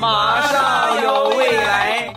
马上有未来。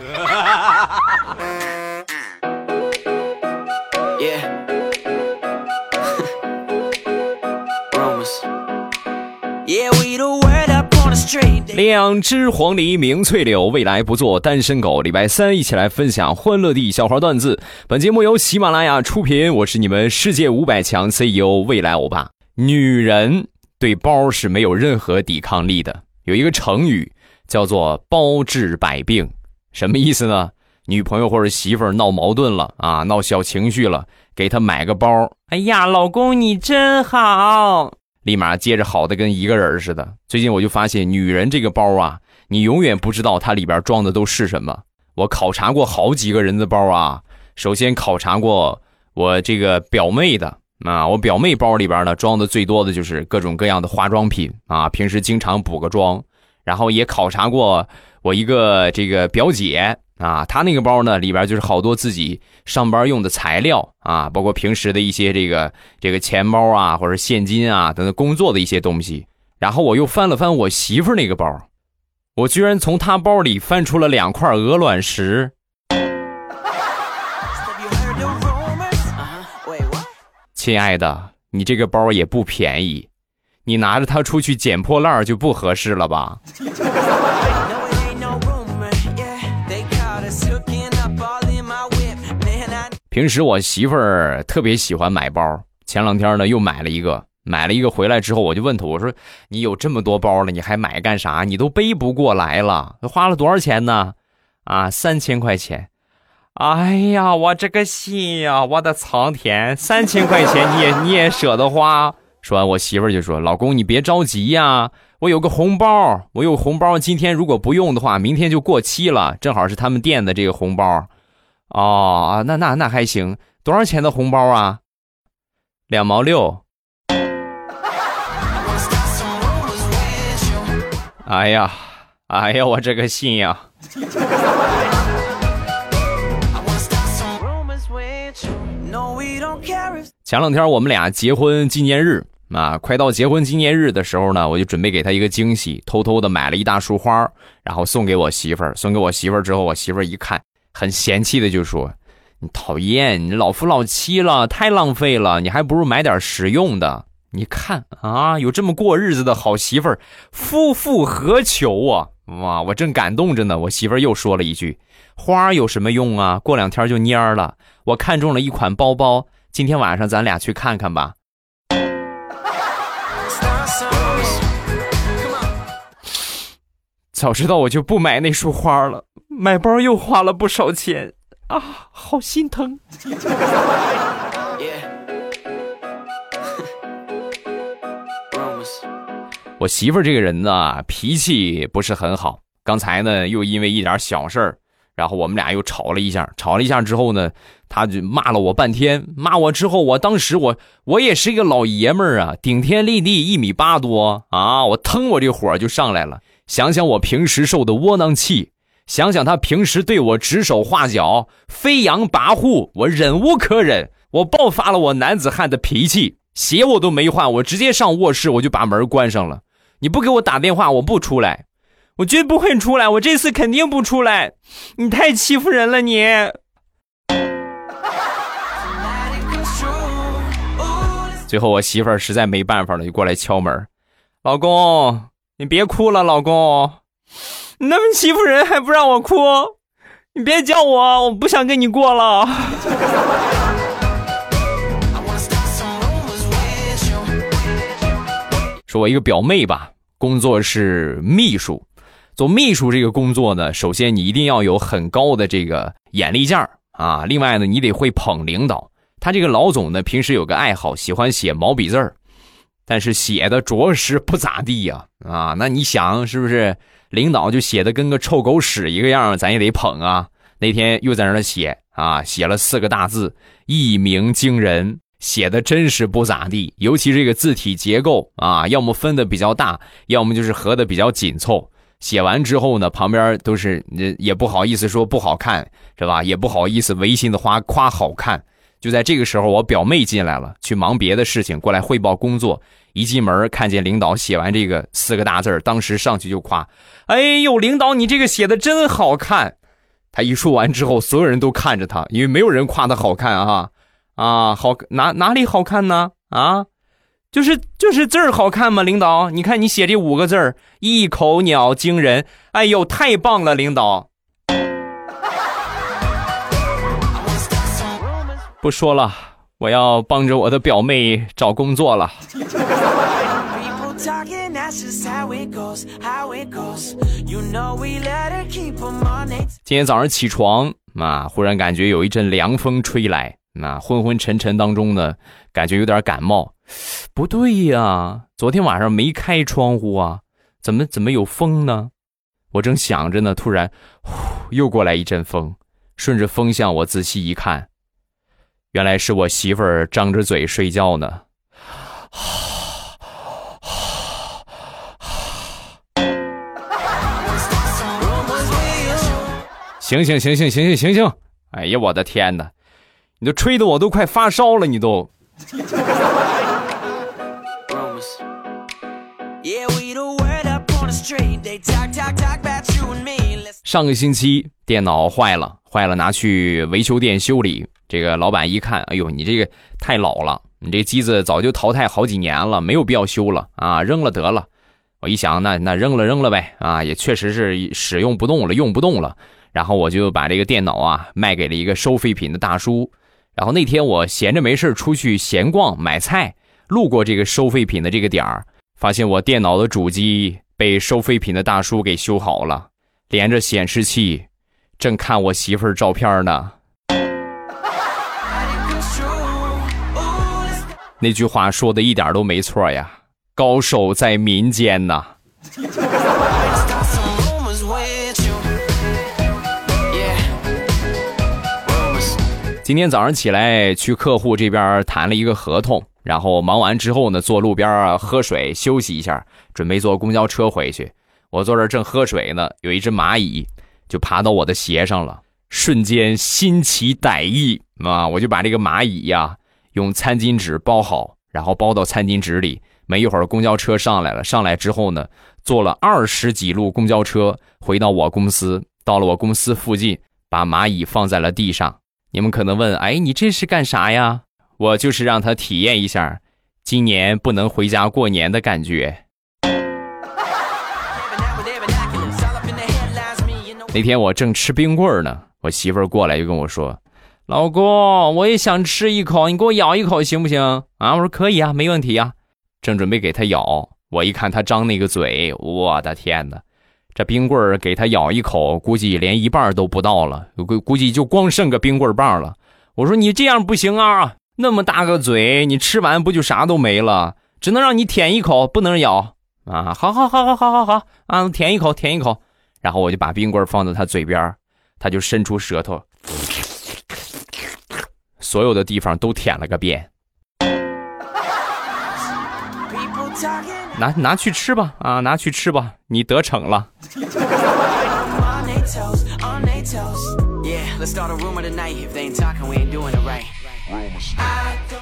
两只 黄鹂鸣翠柳，未来不做单身狗。礼拜三一起来分享欢乐地笑话段子。本节目由喜马拉雅出品，我是你们世界五百强 CEO 未来欧巴。女人对包是没有任何抵抗力的。有一个成语叫做“包治百病”，什么意思呢？女朋友或者媳妇儿闹矛盾了啊，闹小情绪了，给她买个包。哎呀，老公你真好。立马接着好的跟一个人似的。最近我就发现，女人这个包啊，你永远不知道它里边装的都是什么。我考察过好几个人的包啊，首先考察过我这个表妹的啊，我表妹包里边呢装的最多的就是各种各样的化妆品啊，平时经常补个妆。然后也考察过我一个这个表姐。啊，她那个包呢，里边就是好多自己上班用的材料啊，包括平时的一些这个这个钱包啊，或者现金啊等等工作的一些东西。然后我又翻了翻我媳妇那个包，我居然从她包里翻出了两块鹅卵石。亲爱的，你这个包也不便宜，你拿着它出去捡破烂就不合适了吧？平时我媳妇儿特别喜欢买包，前两天呢又买了一个，买了一个回来之后，我就问她，我说你有这么多包了，你还买干啥？你都背不过来了，花了多少钱呢？啊，三千块钱。哎呀，我这个心呀，我的苍天，三千块钱你也你也舍得花？说完，我媳妇儿就说，老公你别着急呀，我有个红包，我有红包，今天如果不用的话，明天就过期了，正好是他们店的这个红包。哦那那那还行，多少钱的红包啊？两毛六。哎呀，哎呀，我这个心呀！前两天我们俩结婚纪念日啊，快到结婚纪念日的时候呢，我就准备给她一个惊喜，偷偷的买了一大束花，然后送给我媳妇儿。送给我媳妇儿之后，我媳妇儿一看。很嫌弃的就说：“你讨厌，你老夫老妻了，太浪费了，你还不如买点实用的。你看啊，有这么过日子的好媳妇儿，夫复何求啊？哇，我正感动着呢，我媳妇儿又说了一句：花有什么用啊？过两天就蔫了。我看中了一款包包，今天晚上咱俩去看看吧。早知道我就不买那束花了。”买包又花了不少钱啊，好心疼。我媳妇儿这个人呢，脾气不是很好。刚才呢，又因为一点小事儿，然后我们俩又吵了一下。吵了一下之后呢，她就骂了我半天。骂我之后，我当时我我也是一个老爷们儿啊，顶天立地，一米八多啊，我腾我这火就上来了。想想我平时受的窝囊气。想想他平时对我指手画脚、飞扬跋扈，我忍无可忍，我爆发了我男子汉的脾气，鞋我都没换，我直接上卧室，我就把门关上了。你不给我打电话，我不出来，我绝不会出来，我这次肯定不出来。你太欺负人了，你。最后我媳妇儿实在没办法了，就过来敲门，老公，你别哭了，老公。你那么欺负人还不让我哭，你别叫我，我不想跟你过了。说，我一个表妹吧，工作是秘书。做秘书这个工作呢，首先你一定要有很高的这个眼力劲儿啊。另外呢，你得会捧领导。他这个老总呢，平时有个爱好，喜欢写毛笔字儿，但是写的着实不咋地呀。啊，那你想是不是？领导就写的跟个臭狗屎一个样，咱也得捧啊。那天又在那儿写啊，写了四个大字“一鸣惊人”，写的真是不咋地。尤其这个字体结构啊，要么分的比较大，要么就是合的比较紧凑。写完之后呢，旁边都是也不好意思说不好看，是吧？也不好意思违心的夸夸好看，就在这个时候，我表妹进来了，去忙别的事情，过来汇报工作。一进门看见领导写完这个四个大字当时上去就夸：“哎呦，领导你这个写的真好看！”他一说完之后，所有人都看着他，因为没有人夸他好看啊啊，好哪哪里好看呢？啊，就是就是字儿好看吗？领导，你看你写这五个字儿，一口鸟惊人，哎呦，太棒了，领导。不说了，我要帮着我的表妹找工作了。今天早上起床啊，忽然感觉有一阵凉风吹来，那昏昏沉沉当中呢，感觉有点感冒。不对呀，昨天晚上没开窗户啊，怎么怎么有风呢？我正想着呢，突然，呼，又过来一阵风，顺着风向我仔细一看。原来是我媳妇儿张着嘴睡觉呢。醒醒醒醒醒醒醒醒！哎呀，我的天哪！你都吹得我都快发烧了，你都。上个星期电脑坏了，坏了拿去维修店修理。这个老板一看，哎呦，你这个太老了，你这机子早就淘汰好几年了，没有必要修了啊，扔了得了。我一想，那那扔了扔了呗，啊，也确实是使用不动了，用不动了。然后我就把这个电脑啊卖给了一个收废品的大叔。然后那天我闲着没事出去闲逛买菜，路过这个收废品的这个点儿，发现我电脑的主机被收废品的大叔给修好了，连着显示器，正看我媳妇儿照片呢。那句话说的一点都没错呀，高手在民间呐。今天早上起来去客户这边谈了一个合同，然后忙完之后呢，坐路边喝水休息一下，准备坐公交车回去。我坐这正喝水呢，有一只蚂蚁就爬到我的鞋上了，瞬间心起歹意啊！我就把这个蚂蚁呀。用餐巾纸包好，然后包到餐巾纸里。没一会儿，公交车上来了。上来之后呢，坐了二十几路公交车回到我公司。到了我公司附近，把蚂蚁放在了地上。你们可能问：哎，你这是干啥呀？我就是让他体验一下今年不能回家过年的感觉。那天我正吃冰棍呢，我媳妇儿过来就跟我说。老公，我也想吃一口，你给我咬一口行不行？啊，我说可以啊，没问题呀。正准备给他咬，我一看他张那个嘴，我的天哪！这冰棍儿给他咬一口，估计连一半都不到了，估估计就光剩个冰棍棒了。我说你这样不行啊，那么大个嘴，你吃完不就啥都没了？只能让你舔一口，不能咬啊！好好好好好好好啊，舔一口，舔一口。然后我就把冰棍放在他嘴边，他就伸出舌头。所有的地方都舔了个遍，拿拿去吃吧啊，拿去吃吧，你得逞了。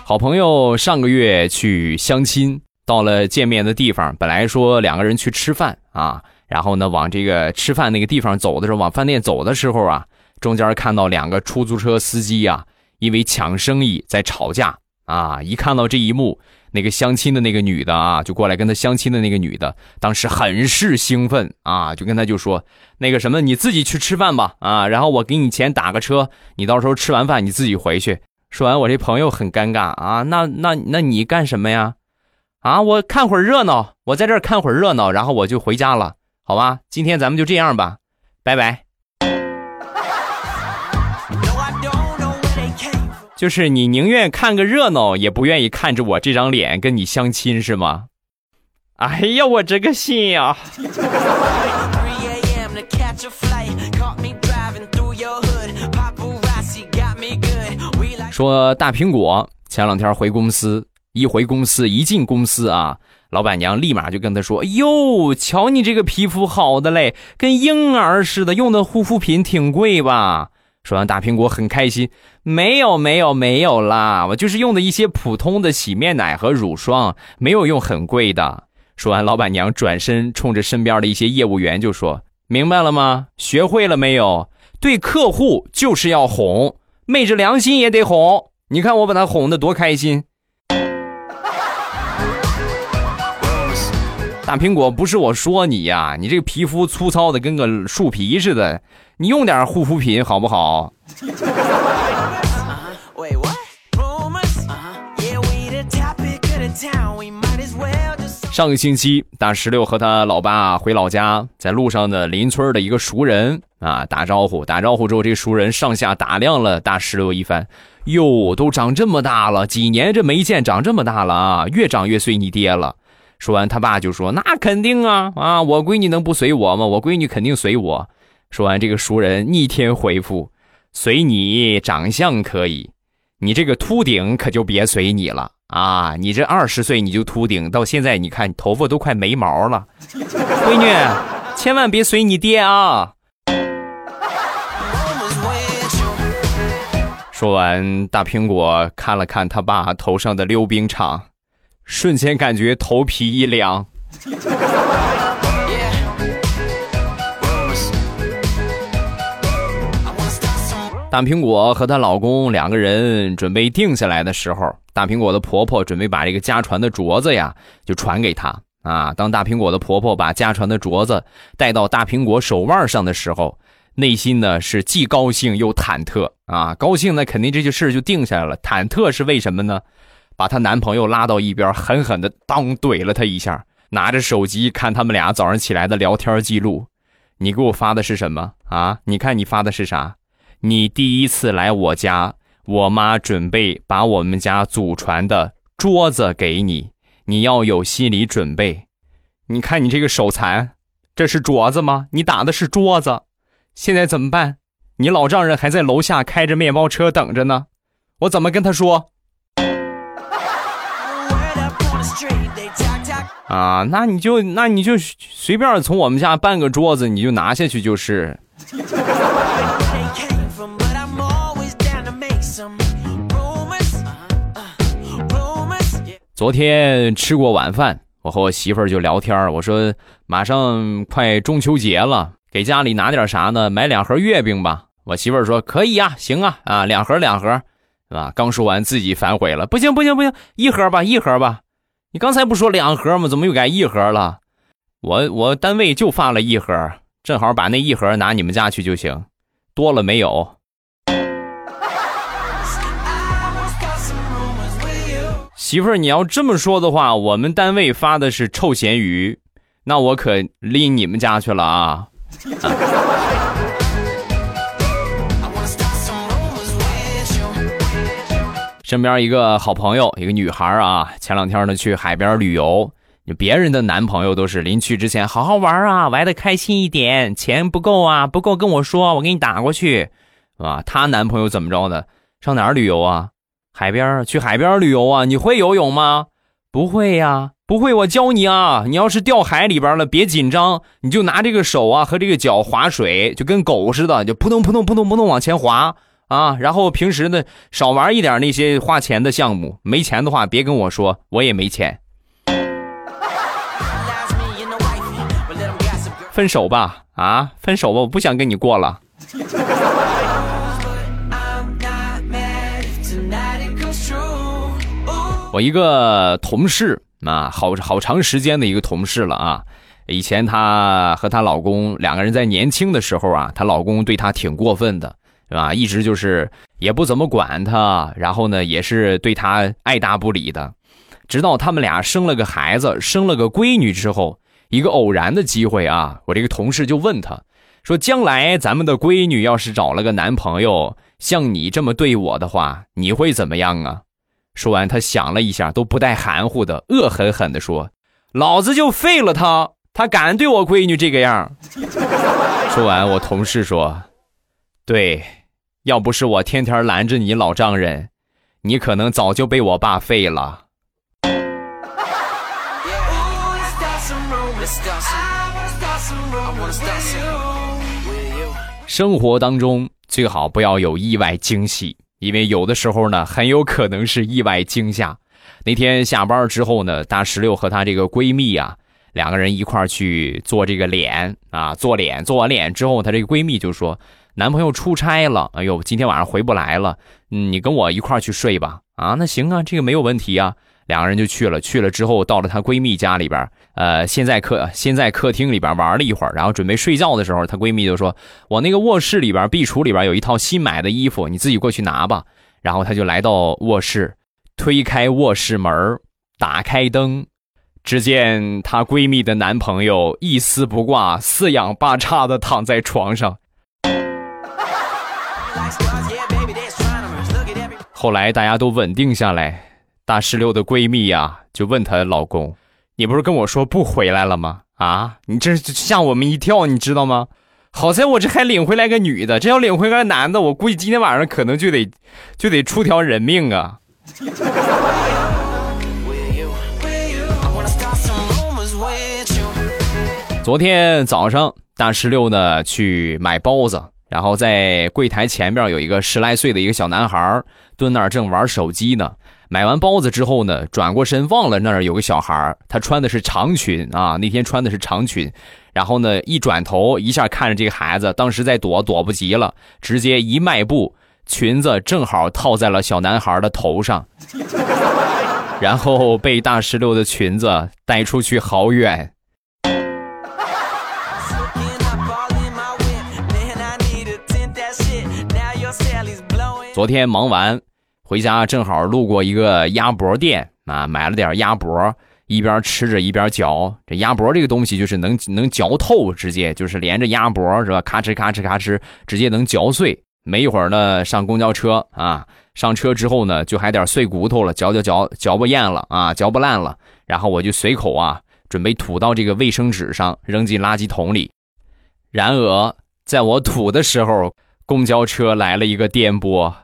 好朋友上个月去相亲，到了见面的地方，本来说两个人去吃饭啊，然后呢往这个吃饭那个地方走的时候，往饭店走的时候啊，中间看到两个出租车司机呀。因为抢生意在吵架啊！一看到这一幕，那个相亲的那个女的啊，就过来跟他相亲的那个女的，当时很是兴奋啊，就跟他就说：“那个什么，你自己去吃饭吧啊，然后我给你钱打个车，你到时候吃完饭你自己回去。”说完，我这朋友很尴尬啊，那那那你干什么呀？啊，我看会儿热闹，我在这儿看会儿热闹，然后我就回家了，好吧？今天咱们就这样吧，拜拜。就是你宁愿看个热闹，也不愿意看着我这张脸跟你相亲是吗？哎呀，我这个心呀！说大苹果前两天回公司，一回公司一进公司啊，老板娘立马就跟他说：“哎呦，瞧你这个皮肤好的嘞，跟婴儿似的，用的护肤品挺贵吧？”说完，大苹果很开心，没有没有没有啦，我就是用的一些普通的洗面奶和乳霜，没有用很贵的。说完，老板娘转身冲着身边的一些业务员就说：“明白了吗？学会了没有？对客户就是要哄，昧着良心也得哄。你看我把他哄得多开心。”大苹果，不是我说你呀，你这个皮肤粗糙的跟个树皮似的，你用点护肤品好不好？上个星期，大石榴和他老爸回老家，在路上的邻村的一个熟人啊打招呼，打招呼之后，这熟人上下打量了大石榴一番，哟，都长这么大了，几年这没见，长这么大了啊，越长越随你爹了。说完，他爸就说：“那肯定啊，啊，我闺女能不随我吗？我闺女肯定随我。”说完，这个熟人逆天回复：“随你长相可以，你这个秃顶可就别随你了啊！你这二十岁你就秃顶，到现在你看头发都快没毛了，闺女，千万别随你爹啊！”说完，大苹果看了看他爸头上的溜冰场。瞬间感觉头皮一凉。大苹果和她老公两个人准备定下来的时候，大苹果的婆婆准备把这个家传的镯子呀，就传给她啊。当大苹果的婆婆把家传的镯子戴到大苹果手腕上的时候，内心呢是既高兴又忐忑啊。高兴呢，肯定这件事就定下来了；忐忑是为什么呢？把她男朋友拉到一边，狠狠的当怼了他一下，拿着手机看他们俩早上起来的聊天记录。你给我发的是什么啊？你看你发的是啥？你第一次来我家，我妈准备把我们家祖传的桌子给你，你要有心理准备。你看你这个手残，这是镯子吗？你打的是桌子，现在怎么办？你老丈人还在楼下开着面包车等着呢，我怎么跟他说？啊，那你就那你就随便从我们家搬个桌子，你就拿下去就是。昨天吃过晚饭，我和我媳妇儿就聊天我说马上快中秋节了，给家里拿点啥呢？买两盒月饼吧。我媳妇儿说可以呀，行啊，啊，两盒两盒，是吧？刚说完自己反悔了，不行不行不行，一盒吧一盒吧。你刚才不说两盒吗？怎么又改一盒了？我我单位就发了一盒，正好把那一盒拿你们家去就行，多了没有？媳妇儿，你要这么说的话，我们单位发的是臭咸鱼，那我可拎你们家去了啊！身边一个好朋友，一个女孩啊，前两天呢去海边旅游，别人的男朋友都是临去之前好好玩啊，玩的开心一点，钱不够啊，不够跟我说，我给你打过去，是吧？她男朋友怎么着的？上哪儿旅游啊？海边去海边旅游啊？你会游泳吗？不会呀，不会，我教你啊。你要是掉海里边了，别紧张，你就拿这个手啊和这个脚划水，就跟狗似的，就扑通扑通扑通扑通往前划。啊，然后平时呢少玩一点那些花钱的项目，没钱的话别跟我说，我也没钱。分手吧，啊，分手吧，我不想跟你过了。我一个同事啊，好好长时间的一个同事了啊，以前她和她老公两个人在年轻的时候啊，她老公对她挺过分的。是吧？一直就是也不怎么管他，然后呢，也是对他爱答不理的。直到他们俩生了个孩子，生了个闺女之后，一个偶然的机会啊，我这个同事就问他，说：“将来咱们的闺女要是找了个男朋友，像你这么对我的话，你会怎么样啊？”说完，他想了一下，都不带含糊的，恶狠狠地说：“老子就废了他，他敢对我闺女这个样。”说完，我同事说：“对。”要不是我天天拦着你老丈人，你可能早就被我爸废了。生活当中最好不要有意外惊喜，因为有的时候呢，很有可能是意外惊吓。那天下班之后呢，大石榴和她这个闺蜜啊，两个人一块去做这个脸啊，做脸。做完脸之后，她这个闺蜜就说：“男朋友出差了，哎呦，今天晚上回不来了，嗯，你跟我一块去睡吧。”啊，那行啊，这个没有问题啊。两个人就去了，去了之后到了她闺蜜家里边，呃，先在客先在客厅里边玩了一会儿，然后准备睡觉的时候，她闺蜜就说：“我那个卧室里边壁橱里边有一套新买的衣服，你自己过去拿吧。”然后她就来到卧室，推开卧室门，打开灯，只见她闺蜜的男朋友一丝不挂、四仰八叉的躺在床上。后来大家都稳定下来。大石榴的闺蜜呀，就问她老公：“你不是跟我说不回来了吗？啊，你这吓我们一跳，你知道吗？好在我这还领回来个女的，这要领回来个男的，我估计今天晚上可能就得就得出条人命啊！”昨天早上，大石榴呢去买包子，然后在柜台前面有一个十来岁的一个小男孩蹲那儿正玩手机呢。买完包子之后呢，转过身忘了那儿有个小孩他穿的是长裙啊，那天穿的是长裙，然后呢一转头一下看着这个孩子，当时在躲躲不及了，直接一迈步，裙子正好套在了小男孩的头上，然后被大石榴的裙子带出去好远。昨天忙完。回家正好路过一个鸭脖店啊，买了点鸭脖，一边吃着一边嚼。这鸭脖这个东西就是能能嚼透，直接就是连着鸭脖是吧？咔哧咔哧咔哧，直接能嚼碎。没一会儿呢，上公交车啊，上车之后呢，就还点碎骨头了，嚼嚼嚼嚼不厌了啊，嚼不烂了。然后我就随口啊，准备吐到这个卫生纸上，扔进垃圾桶里。然而在我吐的时候，公交车来了一个颠簸。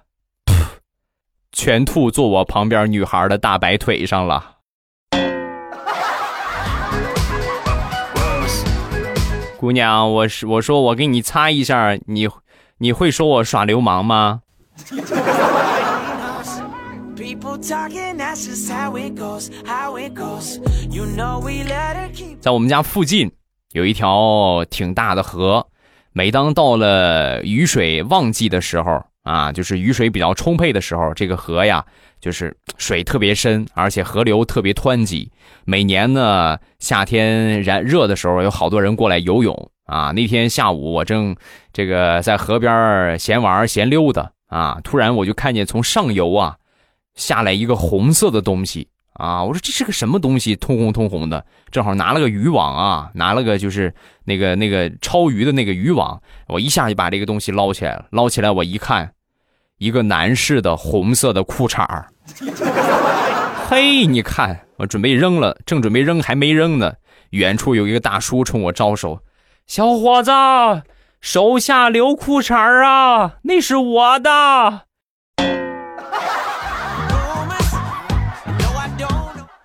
全吐坐我旁边女孩的大白腿上了。姑娘，我是我说我给你擦一下，你你会说我耍流氓吗？在我们家附近有一条挺大的河，每当到了雨水旺季的时候。啊，就是雨水比较充沛的时候，这个河呀，就是水特别深，而且河流特别湍急。每年呢，夏天燃热的时候，有好多人过来游泳啊。那天下午，我正这个在河边闲玩闲溜达啊，突然我就看见从上游啊下来一个红色的东西啊。我说这是个什么东西？通红通红的，正好拿了个渔网啊，拿了个就是那个那个抄鱼的那个渔网，我一下就把这个东西捞起来了。捞起来，我一看。一个男士的红色的裤衩儿，嘿，你看，我准备扔了，正准备扔，还没扔呢。远处有一个大叔冲我招手：“小伙子，手下留裤衩儿啊，那是我的。”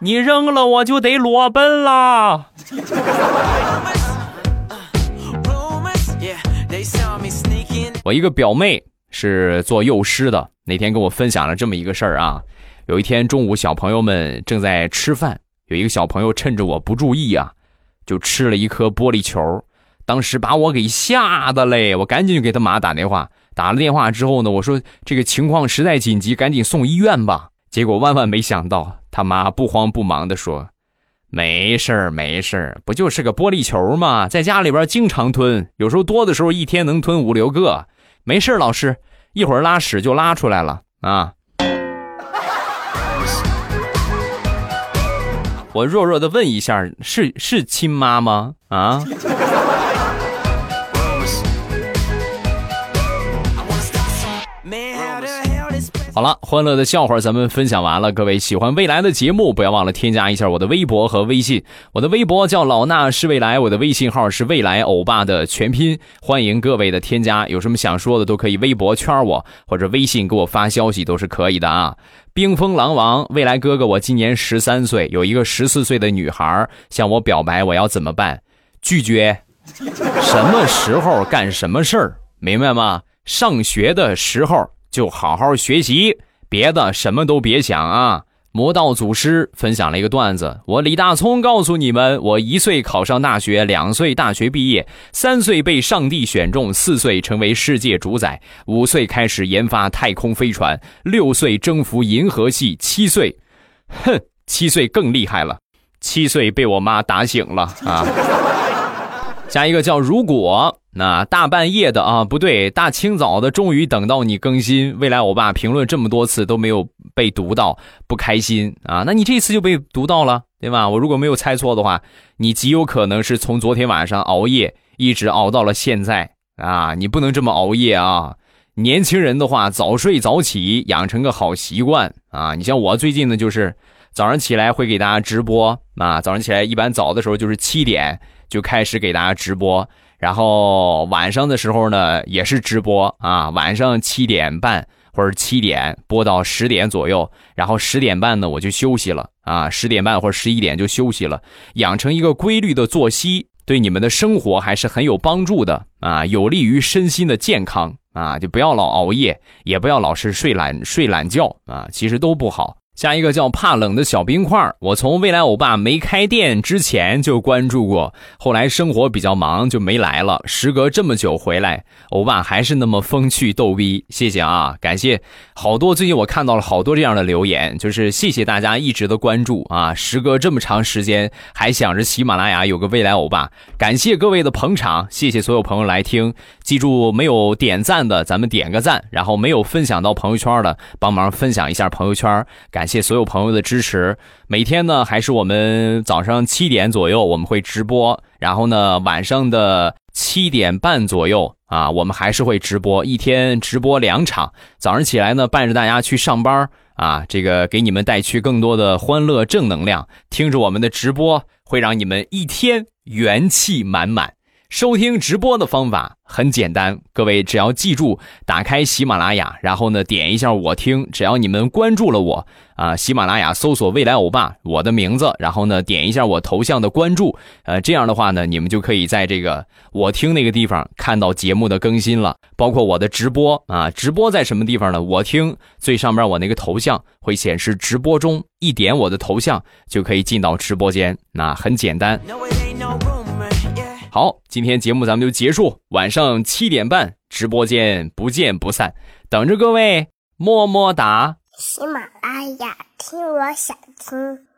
你扔了，我就得裸奔啦。我一个表妹。是做幼师的，那天跟我分享了这么一个事儿啊。有一天中午，小朋友们正在吃饭，有一个小朋友趁着我不注意啊，就吃了一颗玻璃球，当时把我给吓得嘞，我赶紧就给他妈打电话。打了电话之后呢，我说这个情况实在紧急，赶紧送医院吧。结果万万没想到，他妈不慌不忙的说：“没事儿，没事儿，不就是个玻璃球吗？在家里边经常吞，有时候多的时候一天能吞五六个。”没事儿，老师，一会儿拉屎就拉出来了啊！我弱弱的问一下，是是亲妈吗？啊？好了，欢乐的笑话咱们分享完了。各位喜欢未来的节目，不要忘了添加一下我的微博和微信。我的微博叫老衲是未来，我的微信号是未来欧巴的全拼。欢迎各位的添加，有什么想说的都可以微博圈我，或者微信给我发消息都是可以的啊。冰封狼王，未来哥哥，我今年十三岁，有一个十四岁的女孩向我表白，我要怎么办？拒绝。什么时候干什么事儿？明白吗？上学的时候就好好学习，别的什么都别想啊。魔道祖师分享了一个段子，我李大聪告诉你们：我一岁考上大学，两岁大学毕业，三岁被上帝选中，四岁成为世界主宰，五岁开始研发太空飞船，六岁征服银河系，七岁，哼，七岁更厉害了，七岁被我妈打醒了啊。下一个叫如果。那大半夜的啊，不对，大清早的，终于等到你更新。未来欧巴评论这么多次都没有被读到，不开心啊？那你这次就被读到了，对吧？我如果没有猜错的话，你极有可能是从昨天晚上熬夜一直熬到了现在啊！你不能这么熬夜啊！年轻人的话，早睡早起，养成个好习惯啊！你像我最近呢，就是早上起来会给大家直播啊，早上起来一般早的时候就是七点就开始给大家直播。然后晚上的时候呢，也是直播啊，晚上七点半或者七点播到十点左右，然后十点半呢我就休息了啊，十点半或者十一点就休息了，养成一个规律的作息，对你们的生活还是很有帮助的啊，有利于身心的健康啊，就不要老熬夜，也不要老是睡懒睡懒觉啊，其实都不好。下一个叫怕冷的小冰块我从未来欧巴没开店之前就关注过，后来生活比较忙就没来了。时隔这么久回来，欧巴还是那么风趣逗逼，谢谢啊，感谢好多。最近我看到了好多这样的留言，就是谢谢大家一直的关注啊。时隔这么长时间，还想着喜马拉雅有个未来欧巴，感谢各位的捧场，谢谢所有朋友来听。记住，没有点赞的咱们点个赞，然后没有分享到朋友圈的，帮忙分享一下朋友圈，感。谢所有朋友的支持。每天呢，还是我们早上七点左右我们会直播，然后呢，晚上的七点半左右啊，我们还是会直播，一天直播两场。早上起来呢，伴着大家去上班啊，这个给你们带去更多的欢乐正能量。听着我们的直播，会让你们一天元气满满。收听直播的方法很简单，各位只要记住打开喜马拉雅，然后呢点一下我听，只要你们关注了我啊，喜马拉雅搜索未来欧巴我的名字，然后呢点一下我头像的关注，呃这样的话呢你们就可以在这个我听那个地方看到节目的更新了，包括我的直播啊，直播在什么地方呢？我听最上面我那个头像会显示直播中，一点我的头像就可以进到直播间，那很简单。好，今天节目咱们就结束。晚上七点半直播间不见不散，等着各位，么么哒。喜马拉雅听，我想听。